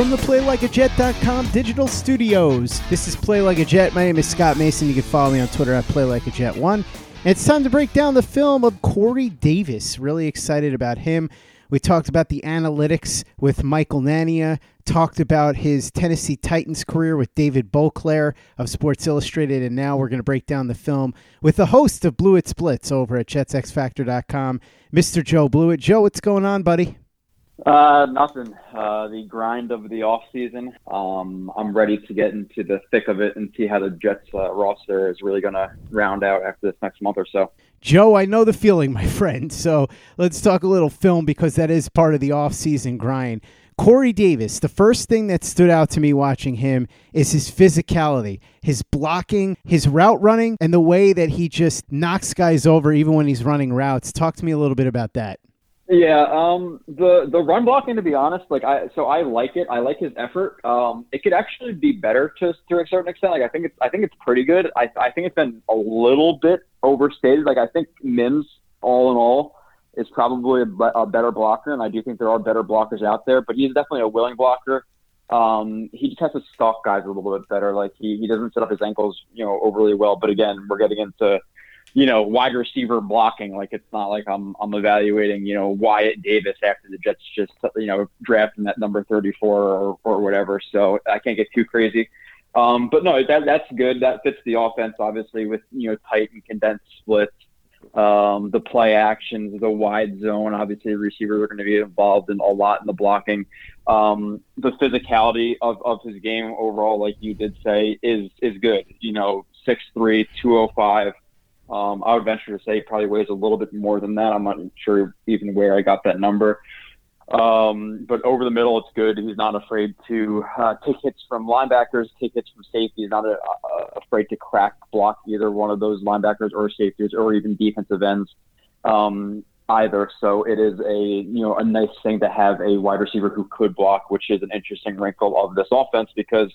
From the PlayLikeAJet.com digital studios, this is Play Like a Jet. My name is Scott Mason. You can follow me on Twitter at PlayLikeAJet1. And it's time to break down the film of Corey Davis. Really excited about him. We talked about the analytics with Michael Nania, talked about his Tennessee Titans career with David Boclair of Sports Illustrated, and now we're going to break down the film with the host of Blewett's Blitz over at JetsXFactor.com, Mr. Joe Blewett. Joe, what's going on, buddy? Uh, nothing. Uh, the grind of the off season. Um, I'm ready to get into the thick of it and see how the Jets uh, roster is really going to round out after this next month or so. Joe, I know the feeling, my friend. So let's talk a little film because that is part of the off-season grind. Corey Davis, the first thing that stood out to me watching him is his physicality, his blocking, his route running, and the way that he just knocks guys over even when he's running routes. Talk to me a little bit about that. Yeah, um, the the run blocking, to be honest, like I so I like it. I like his effort. Um, it could actually be better to to a certain extent. Like I think it's I think it's pretty good. I I think it's been a little bit overstated. Like I think Mims, all in all, is probably a, a better blocker, and I do think there are better blockers out there. But he's definitely a willing blocker. Um, he just has to stalk guys a little bit better. Like he he doesn't set up his ankles, you know, overly well. But again, we're getting into you know, wide receiver blocking. Like it's not like I'm I'm evaluating, you know, Wyatt Davis after the Jets just you know drafting that number 34 or or whatever. So I can't get too crazy. Um, but no, that that's good. That fits the offense, obviously, with you know tight and condensed splits. Um, the play actions, the wide zone. Obviously, receivers are going to be involved in a lot in the blocking. Um, the physicality of, of his game overall, like you did say, is is good. You know, six three, two oh five. 205. Um, I would venture to say probably weighs a little bit more than that. I'm not sure even where I got that number. Um, but over the middle, it's good. He's not afraid to uh, take hits from linebackers, take hits from safeties. Not a, a, afraid to crack block either one of those linebackers or safeties or even defensive ends um, either. So it is a you know a nice thing to have a wide receiver who could block, which is an interesting wrinkle of this offense because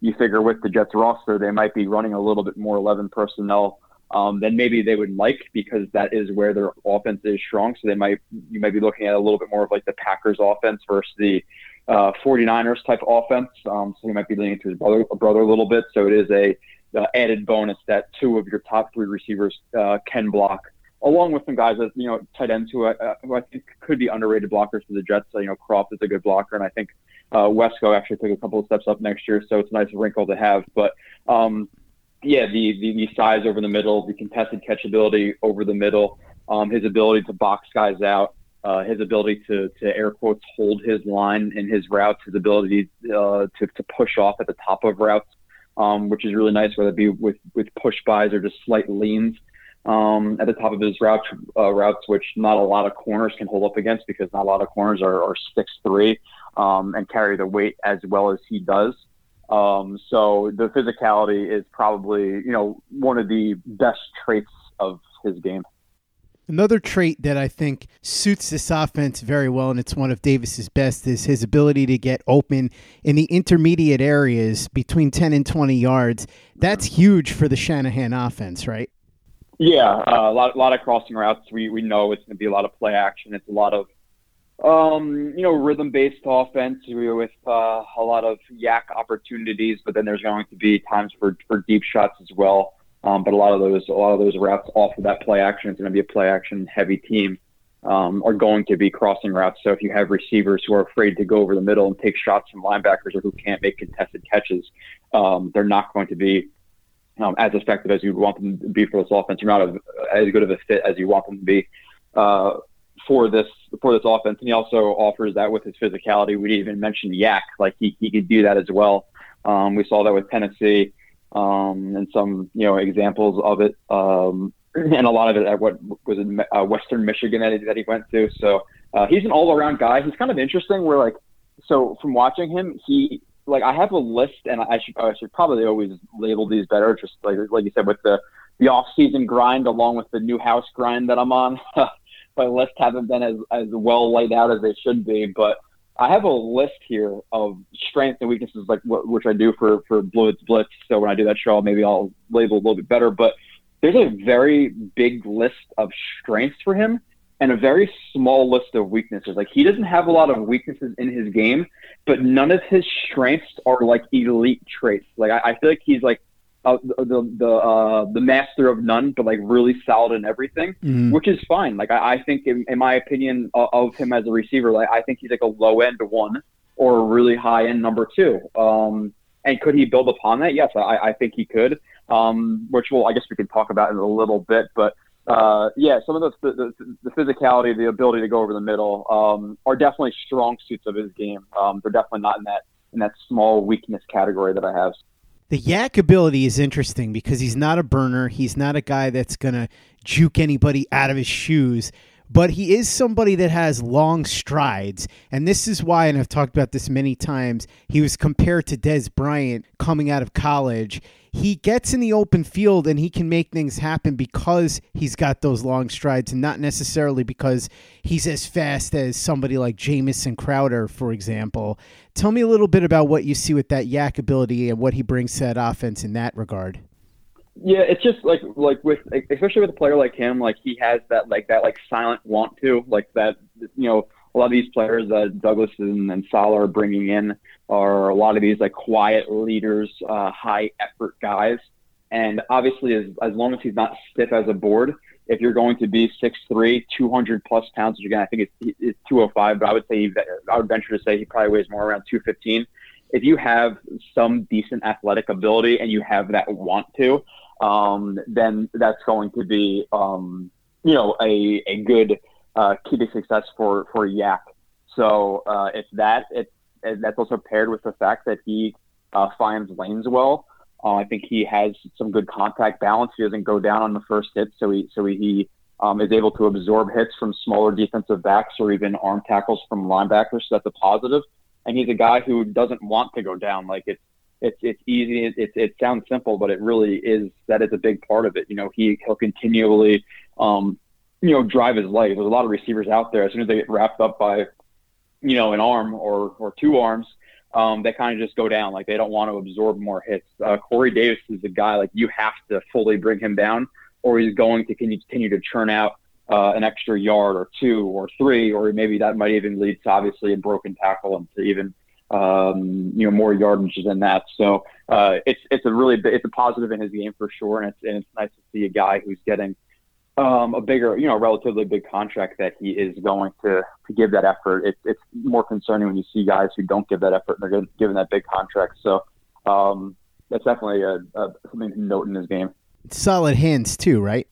you figure with the Jets roster, they might be running a little bit more 11 personnel um, than maybe they would like because that is where their offense is strong. So they might you might be looking at a little bit more of like the Packers offense versus the uh, 49ers type offense. Um, so he might be leaning to his brother, brother a little bit. So it is a uh, added bonus that two of your top three receivers uh, can block, along with some guys that you know tight ends who, uh, who I think could be underrated blockers for the Jets. So, you know, Kroft is a good blocker, and I think uh, Wesco actually took a couple of steps up next year. So it's a nice wrinkle to have. But um, yeah, the, the the size over the middle, the contested catchability over the middle, um, his ability to box guys out uh, his ability to, to air quotes hold his line in his routes, his ability uh, to, to push off at the top of routes, um, which is really nice, whether it be with, with push bys or just slight leans um, at the top of his route, uh, routes, which not a lot of corners can hold up against because not a lot of corners are, are six three um, and carry the weight as well as he does. Um, so the physicality is probably you know one of the best traits of his game. Another trait that I think suits this offense very well, and it's one of Davis's best, is his ability to get open in the intermediate areas between 10 and 20 yards. That's huge for the Shanahan offense, right? Yeah, uh, a lot, a lot of crossing routes. We we know it's going to be a lot of play action. It's a lot of um, you know, rhythm-based offense with uh, a lot of YAC opportunities, but then there's going to be times for, for deep shots as well. Um, but a lot of those, a lot of those routes off of that play action, it's going to be a play action heavy team, um, are going to be crossing routes. So if you have receivers who are afraid to go over the middle and take shots from linebackers or who can't make contested catches, um, they're not going to be um, as effective as you'd want them to be for this offense. You're not a, as good of a fit as you want them to be uh, for this for this offense. And he also offers that with his physicality. We didn't even mention YAC; like he, he could do that as well. Um, we saw that with Tennessee um, and some you know examples of it, um, and a lot of it at what was in uh, Western Michigan that he, that he went to. So uh, he's an all-around guy. He's kind of interesting. Where like, so from watching him, he like I have a list, and I should I should probably always label these better. Just like like you said with the the off-season grind along with the new house grind that I'm on. My list haven't been as as well laid out as they should be, but I have a list here of strengths and weaknesses, like which I do for for Blewett's Blitz. So when I do that show, maybe I'll label a little bit better. But there's a very big list of strengths for him and a very small list of weaknesses. Like he doesn't have a lot of weaknesses in his game, but none of his strengths are like elite traits. Like I, I feel like he's like uh, the the uh, the master of none, but like really solid in everything, mm-hmm. which is fine. Like I, I think, in, in, my opinion, of, of him as a receiver, like I think he's like a low end one or a really high end number two. Um, and could he build upon that? Yes, I, I think he could. Um, which will I guess we can talk about in a little bit, but. Uh, yeah, some of the, the, the physicality, the ability to go over the middle, um, are definitely strong suits of his game. Um, they're definitely not in that in that small weakness category that I have. The YAC ability is interesting because he's not a burner. He's not a guy that's going to juke anybody out of his shoes, but he is somebody that has long strides. And this is why, and I've talked about this many times, he was compared to Dez Bryant coming out of college he gets in the open field and he can make things happen because he's got those long strides and not necessarily because he's as fast as somebody like Jamison Crowder, for example. Tell me a little bit about what you see with that YAC ability and what he brings to that offense in that regard. Yeah, it's just like like with especially with a player like him, like he has that like that like silent want to, like that you know a lot of these players that Douglas and, Saleh are bringing in are a lot of these like quiet leaders, uh, high effort guys. And obviously, as, as long as he's not stiff as a board, if you're going to be 6'3", 200 plus pounds, which again, I think it's, it's 205, but I would say, he, I would venture to say he probably weighs more around 215. If you have some decent athletic ability and you have that want to, um, then that's going to be, um, you know, a, a good uh, key to success for, for YAC. So uh, it's that, and that's also paired with the fact that he uh, finds lanes well. Uh, I think he has some good contact balance. He doesn't go down on the first hit, so he so he um, is able to absorb hits from smaller defensive backs or even arm tackles from linebackers. So that's a positive. And he's a guy who doesn't want to go down. Like it's it's it's easy. It, it, sounds simple, but it really is. That is a big part of it. You know, he he'll continually um, you know drive his leg. There's a lot of receivers out there. As soon as they get wrapped up by you know, an arm or or two arms, um, they kind of just go down. Like they don't want to absorb more hits. Uh, Corey Davis is a guy like you have to fully bring him down, or he's going to continue to churn out uh, an extra yard or two or three, or maybe that might even lead to obviously a broken tackle and to even um, you know more yardage than that. So uh, it's it's a really it's a positive in his game for sure, and it's and it's nice to see a guy who's getting um, a bigger you know relatively big contract that he is going to to give that effort. It's it's more concerning when you see guys who don't give that effort and they're given that big contract. So um, that's definitely a, a, something to note in his game. Solid hands too, right?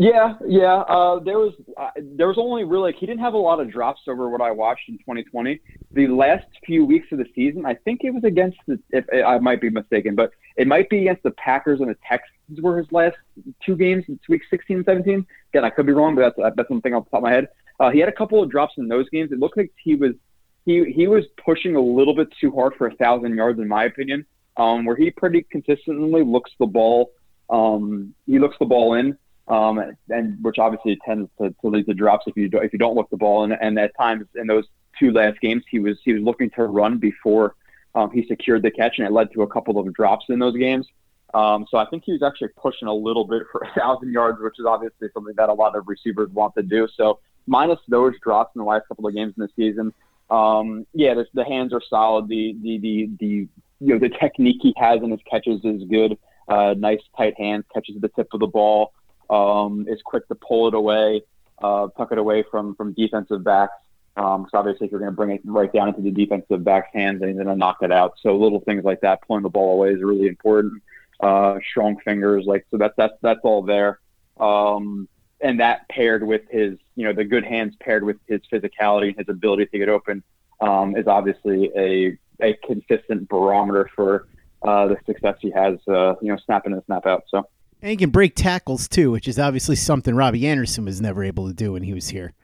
Yeah, yeah. Uh, there was uh, there was only really like, he didn't have a lot of drops over what I watched in 2020. The last few weeks of the season, I think it was against the. If I might be mistaken, but it might be against the Packers and the Texans were his last two games, in week 16 and 17. Again, I could be wrong, but that's that's something off the top of my head. Uh, he had a couple of drops in those games. It looked like he was he he was pushing a little bit too hard for a thousand yards, in my opinion. Um, where he pretty consistently looks the ball. Um, he looks the ball in um, and which obviously tends to, to lead to drops if you do, if you don't look the ball. And, and at times in those two last games, he was he was looking to run before um, he secured the catch, and it led to a couple of drops in those games. Um, so I think he was actually pushing a little bit for a thousand yards, which is obviously something that a lot of receivers want to do. So minus those drops in the last couple of games in the season, um, yeah, the, the hands are solid. The the the the you know the technique he has in his catches is good. Uh, nice tight hands, catches the tip of the ball um, is quick to pull it away, uh, tuck it away from from defensive backs. Um, so obviously, if you're going to bring it right down into the defensive back's hands, and going to knock it out. So little things like that, pulling the ball away is really important. Uh, strong fingers, like so that's that's that's all there. Um, and that paired with his, you know, the good hands paired with his physicality and his ability to get open um, is obviously a a consistent barometer for uh, the success he has, uh, you know, snap in and snap out. So. And he can break tackles too, which is obviously something Robbie Anderson was never able to do when he was here.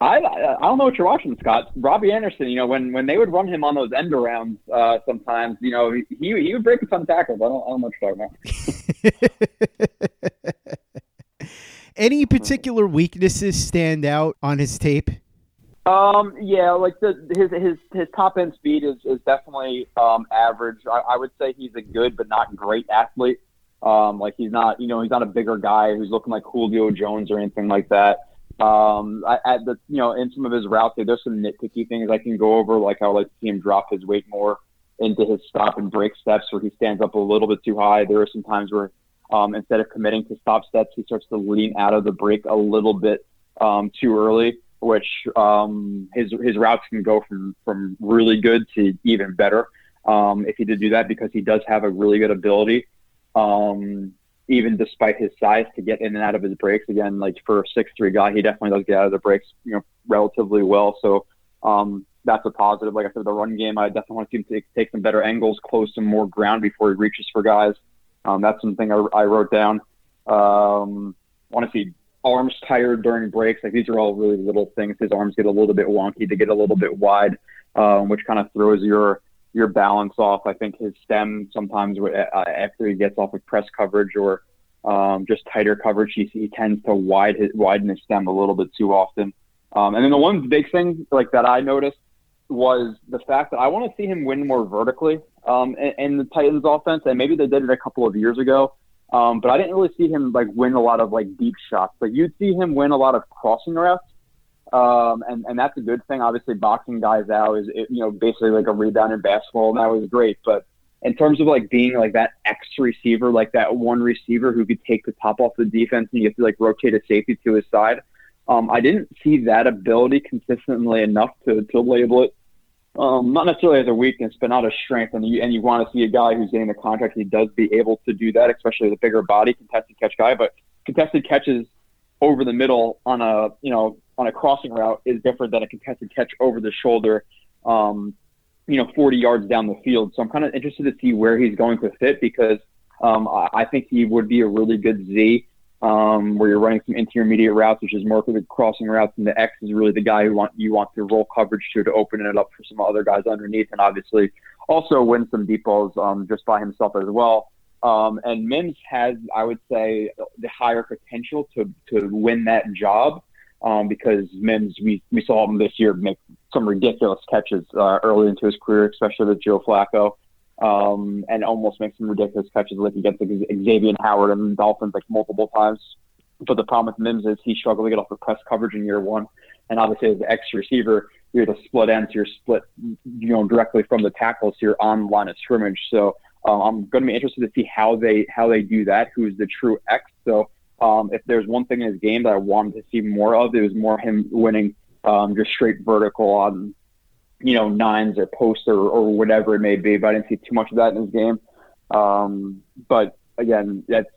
I I don't know what you're watching, Scott. Robbie Anderson, you know, when when they would run him on those end arounds, uh, sometimes, you know, he he would break some tackles. I don't, I don't know what you're talking about. Any particular weaknesses stand out on his tape? Um, yeah, like the his his his top end speed is is definitely um average. I, I would say he's a good but not great athlete. Um, like he's not, you know, he's not a bigger guy who's looking like Julio Jones or anything like that. Um, I, at the, you know, in some of his routes, there's some nitpicky things I can go over. Like I would like to see him drop his weight more into his stop and break steps where he stands up a little bit too high. There are some times where um, instead of committing to stop steps, he starts to lean out of the break a little bit um, too early, which um, his his routes can go from from really good to even better um, if he did do that because he does have a really good ability um, even despite his size to get in and out of his breaks. Again, like for a six three guy, he definitely does get out of the breaks, you know, relatively well. So um, that's a positive. Like I said, the run game, I definitely want to see him take, take some better angles, close some more ground before he reaches for guys. Um, that's something I, I wrote down. Um, want to see arms tired during breaks. Like these are all really little things. His arms get a little bit wonky, to get a little bit wide, um, which kind of throws your your balance off. I think his stem sometimes uh, after he gets off of press coverage or um, just tighter coverage, he, he tends to wide his, widen his stem a little bit too often. Um, and then the one big thing like that I noticed was the fact that I want to see him win more vertically um, in, in, the Titans offense, and maybe they did it a couple of years ago. Um, but I didn't really see him like win a lot of like deep shots. But you'd see him win a lot of crossing routes um, and, and that's a good thing. Obviously, boxing guys out is, you know, basically like a rebound in basketball, and that was great. But in terms of like being like that X receiver, like that one receiver who could take the top off the defense and you have to like rotate a safety to his side, um, I didn't see that ability consistently enough to, to label it. Um, not necessarily as a weakness, but not a strength. And you, and you want to see a guy who's getting the contract, he does be able to do that, especially a bigger body, contested catch guy. But contested catches over the middle on a, you know, on a crossing route is different than a contested catch over the shoulder, um, you know, 40 yards down the field. So I'm kind of interested to see where he's going to fit because um, I think he would be a really good Z um, where you're running some intermediate routes, which is more for the crossing routes, and the X is really the guy who want you want to roll coverage to to open it up for some other guys underneath, and obviously also win some deep balls um, just by himself as well. Um, and Mims has, I would say, the higher potential to to win that job um, because Mims, we, we saw him this year make some ridiculous catches uh, early into his career, especially with Joe Flacco, um, and almost make some ridiculous catches like against Xavier Howard and the Dolphins like multiple times. but the problem with Mims is he struggled to get off the press coverage in year one, and obviously as an X receiver, you're the split end, so you're split, you know, directly from the tackles, you're on line of scrimmage. So um, I'm going to be interested to see how they how they do that. Who's the true X? So um, if there's one thing in his game that I wanted to see more of, it was more him winning um, just straight vertical on, you know, nines or posts or, or whatever it may be. But I didn't see too much of that in his game. Um, but again, that's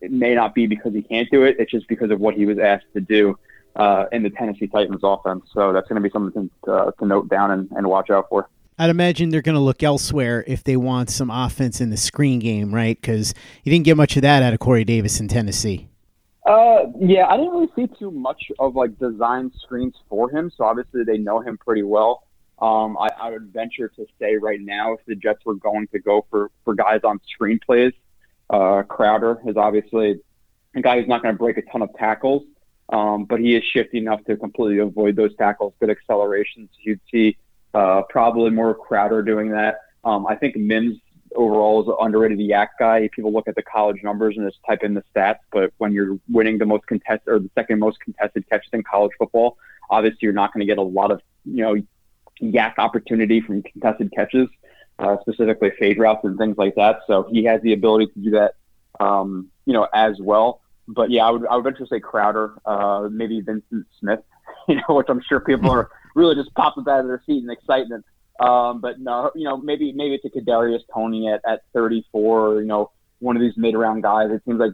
it may not be because he can't do it. It's just because of what he was asked to do uh, in the Tennessee Titans offense. So that's going to be something to, uh, to note down and, and watch out for. I'd imagine they're going to look elsewhere if they want some offense in the screen game, right? Because you didn't get much of that out of Corey Davis in Tennessee. Uh, yeah, I didn't really see too much of like design screens for him. So obviously they know him pretty well. Um, I, I would venture to say right now, if the Jets were going to go for for guys on screen plays, uh, Crowder is obviously a guy who's not going to break a ton of tackles, um, but he is shifty enough to completely avoid those tackles. Good accelerations, you'd see uh, probably more Crowder doing that. Um, I think Mims overall is underrated YAC guy. If people look at the college numbers and just type in the stats, but when you're winning the most contested or the second most contested catches in college football, obviously you're not going to get a lot of you know YAC opportunity from contested catches, uh, specifically fade routes and things like that. So he has the ability to do that, um, you know, as well. But yeah, I would I would venture to say Crowder, uh, maybe Vyncint Smith, you know, which I'm sure people are really just popping out of their seat in excitement. Um, but no, you know, maybe maybe it's a Kadarius Toney at, at 34, or, you know, one of these mid round guys. It seems like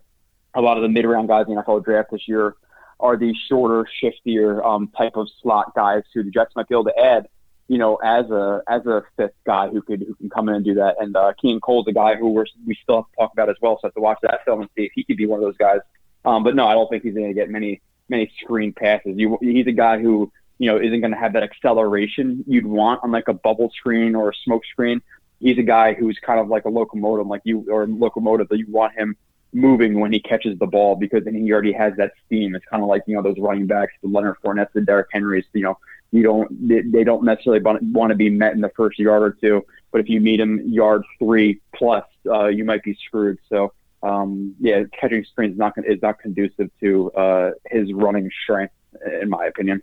a lot of the mid round guys in the NFL draft this year are these shorter, shiftier um, type of slot guys who the Jets might be able to add, you know, as a as a fifth guy who could who can come in and do that. And uh, Keelan Cole's a guy who we're, we still have to talk about as well. So I have to watch that film and see if he could be one of those guys. Um, but no, I don't think he's going to get many many screen passes. You, he's a guy who you know, isn't going to have that acceleration you'd want on like a bubble screen or a smoke screen. He's a guy who's kind of like a locomotive, like you or locomotive that you want him moving when he catches the ball because then he already has that steam. It's kind of like you know those running backs, the Leonard Fournette, the Derrick Henrys. You know, you don't they, they don't necessarily want to be met in the first yard or two, but if you meet him yard three plus, uh, you might be screwed. So um, yeah, catching screens not is not conducive to uh, his running strength, in my opinion.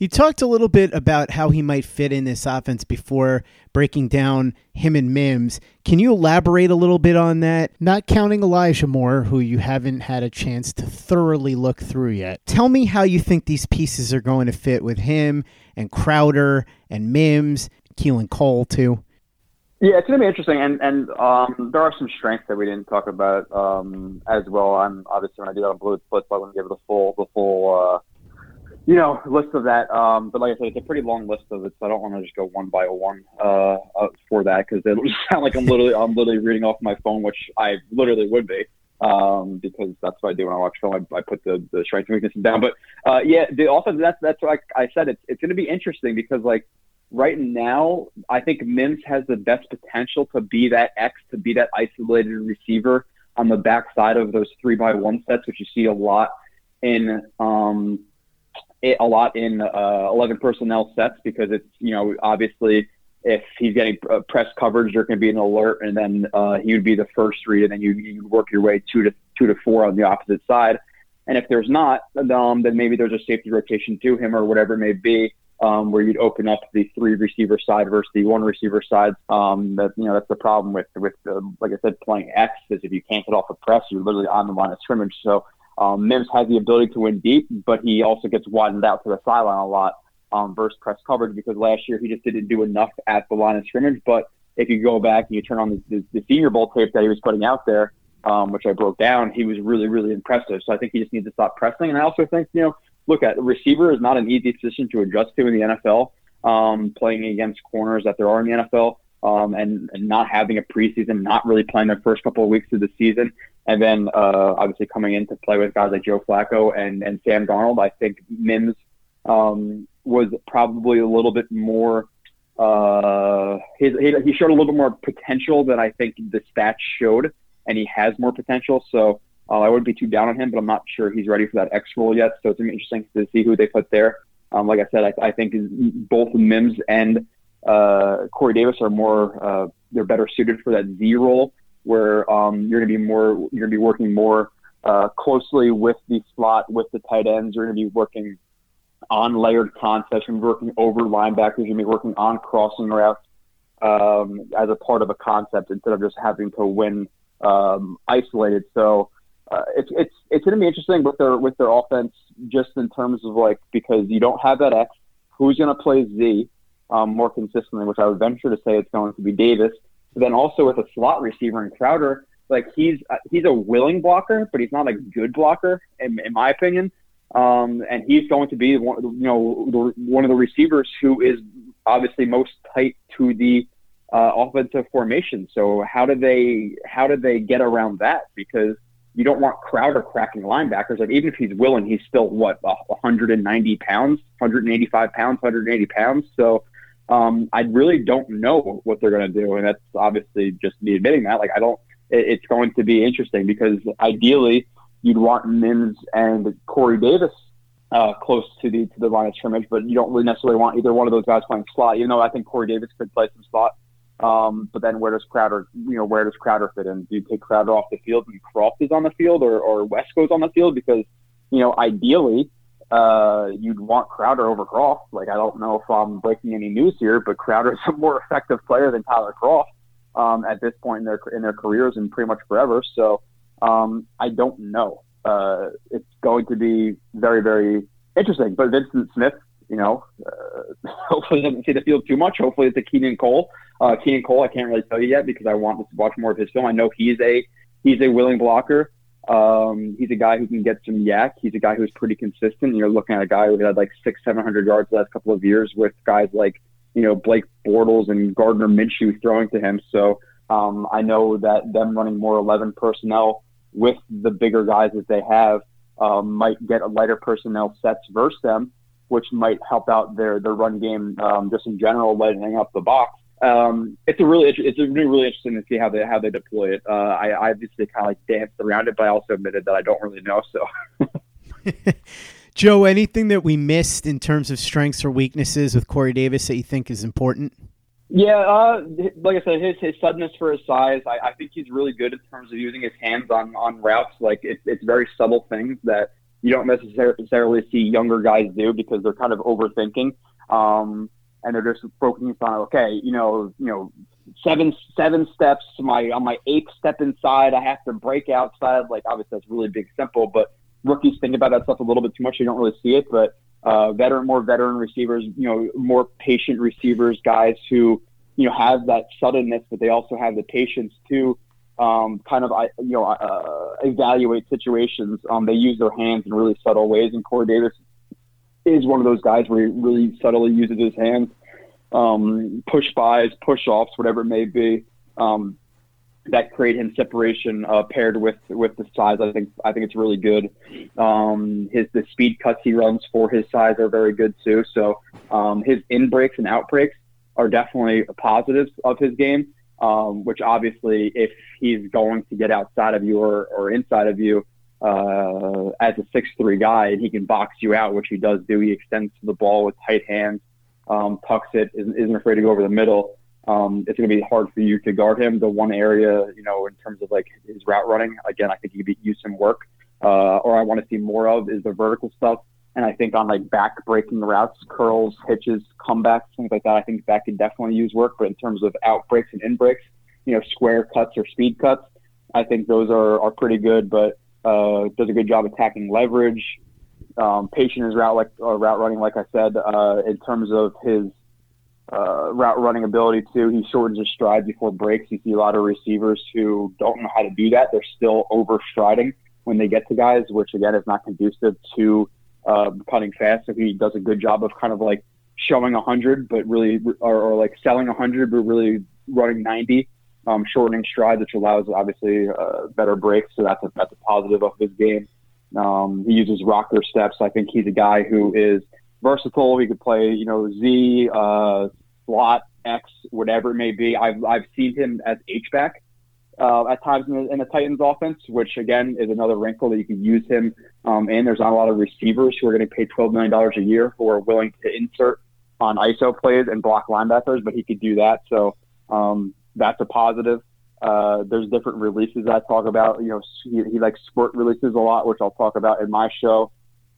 You talked a little bit about how he might fit in this offense before breaking down him and Mims. Can you elaborate a little bit on that? Not counting Elijah Moore, who you haven't had a chance to thoroughly look through yet. Tell me how you think these pieces are going to fit with him and Crowder and Mims, Keelan Cole too. Yeah, it's going to be interesting, and and um, there are some strengths that we didn't talk about um, as well. I'm obviously when I do that on Blewett's Blitz, I want to give it the full the full uh, you know, list of that. Um, but like I said, it's a pretty long list of it, so I don't want to just go one by one uh, uh, for that because it'll sound like I'm literally I'm literally reading off my phone, which I literally would be um, because that's what I do when I watch film. I, I put the, the strengths and weaknesses down. But uh, yeah, the offense. That's that's what I, I said. It's it's going to be interesting because like right now, I think Mims has the best potential to be that X, to be that isolated receiver on the backside of those three by one sets, which you see a lot in um, a lot in uh, 11 personnel sets because it's, you know, obviously if he's getting uh, press coverage, there can be an alert, and then uh, he would be the first read, and then you you work your way two to two to four on the opposite side. And if there's not, um, then maybe there's a safety rotation to him or whatever it may be. um, where you'd open up the three receiver side versus the one receiver side. Um, that you know that's the problem with with uh, like I said, playing X is if you can't get off a press, you're literally on the line of scrimmage. So um, Mims has the ability to win deep, but he also gets widened out to the sideline a lot um, versus press coverage because last year he just didn't do enough at the line of scrimmage. But if you go back and you turn on the, the, the Senior Bowl tape that he was putting out there, um, which I broke down, he was really, really impressive. So I think he just needs to stop pressing. And I also think, you know, look at receiver is not an easy position to adjust to in the NFL. Um, playing against corners that there are in the NFL, um, and, and not having a preseason, not really playing their first couple of weeks of the season, and then uh, obviously coming in to play with guys like Joe Flacco and, and Sam Darnold. I think Mims um, was probably a little bit more. Uh, he, he showed a little bit more potential than I think the stats showed, and he has more potential. So uh, I wouldn't be too down on him, but I'm not sure he's ready for that X role yet. So it's interesting to see who they put there. Um, like I said, I, I think both Mims and uh, Corey Davis are more uh, they're better suited for that Z role, where um, you're gonna be more you're gonna be working more uh, closely with the slot with the tight ends. You're gonna be working on layered concepts. You're gonna be working over linebackers. You're gonna be working on crossing routes um, as a part of a concept instead of just having to win um, isolated. So uh, it's it's it's going to be interesting with their with their offense, just in terms of like because you don't have that X. Who's going to play Z um, more consistently? Which I would venture to say it's going to be Davis. But then also with a slot receiver in Crowder, like he's uh, he's a willing blocker, but he's not a good blocker in, in my opinion. Um, and he's going to be one, you know, the, one of the receivers who is obviously most tight to the uh, offensive formation. So how do they how do they get around that? Because you don't want Crowder cracking linebackers. Like even if he's willing, he's still what 190 pounds, 185 pounds, 180 pounds. So um, I really don't know what they're going to do, and that's obviously just me admitting that. Like I don't. It, it's going to be interesting because ideally you'd want Mims and Corey Davis uh, close to the to the line of scrimmage, but you don't really necessarily want either one of those guys playing slot. Even though I think Corey Davis could play some slot. Um, but then where does Crowder, you know, where does Crowder fit in? Do you take Crowder off the field and Kroft is on the field or, or Wesco's on the field? Because, you know, ideally, uh, you'd want Crowder over Kroft. Like, I don't know if I'm breaking any news here, but Crowder is a more effective player than Tyler Kroft, um, at this point in their, in their careers and pretty much forever. So, um, I don't know. Uh, it's going to be very, very interesting. But Vyncint Smith, you know, uh, hopefully doesn't see the field too much. Hopefully it's a Keelan Cole. Uh, Keelan Cole, I can't really tell you yet because I want to watch more of his film. I know he's a he's a willing blocker. Um, he's a guy who can get some YAC. He's a guy who's pretty consistent. You're looking at a guy who had like six, seven hundred yards the last couple of years with guys like you know Blake Bortles and Gardner Minshew throwing to him. So um, I know that them running more eleven personnel with the bigger guys that they have um, might get a lighter personnel sets versus them, which might help out their their run game um, just in general, lighting up the box um, it's a really it's really really interesting to see how they how they deploy it. Uh, I, I obviously kind of like danced around it, but I also admitted that I don't really know. So, Joe, anything that we missed in terms of strengths or weaknesses with Corey Davis that you think is important? Yeah, uh, like I said, his his suddenness for his size, I, I think he's really good in terms of using his hands on on routes. Like it's it's very subtle things that you don't necessarily see younger guys do because they're kind of overthinking. Um, and they're just focusing on okay, you know, you know, seven seven steps. My on my eighth step inside, I have to break outside. Like obviously that's really big, simple, but rookies think about that stuff a little bit too much. You don't really see it, but uh, veteran, more veteran receivers, you know, more patient receivers, guys who you know have that suddenness, but they also have the patience to um, kind of you know uh, evaluate situations. Um, they use their hands in really subtle ways, and Corey Davis is one of those guys where he really subtly uses his hands, um, push bys, push offs, whatever it may be, um, that create him separation uh, paired with with the size. I think I think it's really good. Um, his the speed cuts he runs for his size are very good too. So um, his in breaks and out breaks are definitely positives of his game. Um, which obviously, if he's going to get outside of you or, or inside of you, uh, as a six three guy, and he can box you out, which he does do. He extends the ball with tight hands, um, tucks it, isn't, isn't afraid to go over the middle. Um, it's going to be hard for you to guard him. The one area, you know, in terms of like his route running, again, I think he could use some work, uh, or I want to see more of is the vertical stuff. And I think on like back breaking routes, curls, hitches, comebacks, things like that, I think that could definitely use work. But in terms of out breaks and in breaks, you know, square cuts or speed cuts, I think those are, are pretty good. But uh, does a good job attacking leverage. Um, patient is route like uh, route running, like I said. Uh, in terms of his uh, route running ability too, he shortens his stride before breaks. You see a lot of receivers who don't know how to do that. They're still overstriding when they get to guys, which again is not conducive to uh, cutting fast. So he does a good job of kind of like showing 100, but really, or, or like selling 100, but really running 90, um, shortening strides, which allows obviously uh, better breaks. So that's a, that's a positive of his game. Um, he uses rocker steps. I think he's a guy who is versatile. He could play, you know, Z, uh, slot, X, whatever it may be. I've, I've seen him as H-back uh, at times in the, in the, Titans offense, which again is another wrinkle that you can use him um, in. There's not a lot of receivers who are getting paid $12 million a year who are willing to insert on ISO plays and block linebackers, but he could do that. So um, that's a positive. Uh, there's different releases I talk about. You know, he, he likes squirt releases a lot, which I'll talk about in my show.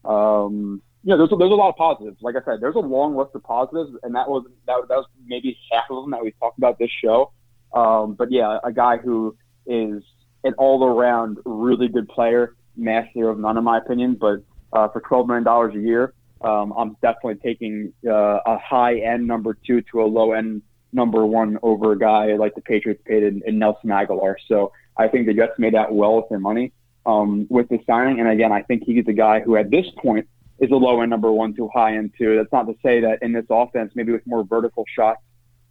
Um, you know, there's a, there's a lot of positives. Like I said, there's a long list of positives, and that was that, that was maybe half of them that we talked about this show. Um, but yeah, a guy who is an all around really good player, master of none, in my opinion. But uh, for $12 million a year, um, I'm definitely taking uh, a high end number two to a low end number one over a guy like the Patriots paid in, in Nelson Agholor. So I think the Jets made out well with their money um, with the signing. And again, I think he's a guy who at this point is a low end number one to high end two. That's not to say that in this offense, maybe with more vertical shots,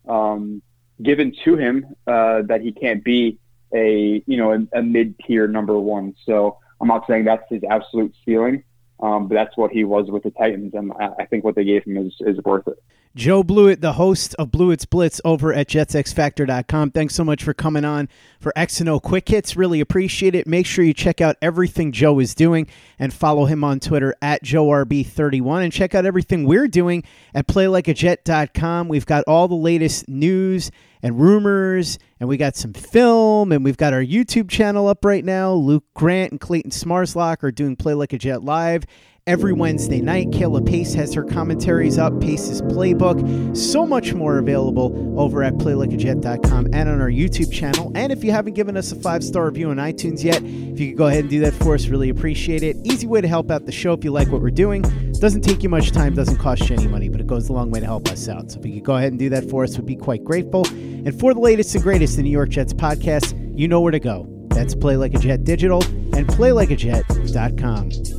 um, given to him uh, that he can't be a you know a, a mid tier number one. So I'm not saying that's his absolute ceiling, um, but that's what he was with the Titans, and I think what they gave him is is worth it. Joe Blewett, the host of Blewett's Blitz over at JetsXFactor.com. Thanks so much for coming on for X and O Quick Hits. Really appreciate it. Make sure you check out everything Joe is doing and follow him on Twitter at JoeRB31 and check out everything we're doing at PlayLikeAJet.com. We've got all the latest news and rumors, and we got some film, and we've got our YouTube channel up right now. Luke Grant and Clayton Smarslock are doing Play Like a Jet live every Wednesday night. Kayla Pace has her commentaries up, Pace's playbook, so much more available over at playlikeajet.com and on our YouTube channel. And if you haven't given us a five star review on iTunes yet, if you could go ahead and do that for us, really appreciate it. Easy way to help out the show if you like what we're doing. Doesn't take you much time, doesn't cost you any money, but it goes a long way to help us out. So if you could go ahead and do that for us, we'd be quite grateful. And for the latest and greatest in New York Jets podcast, you know where to go. That's Play Like a Jet Digital and PlayLikeAJet.com.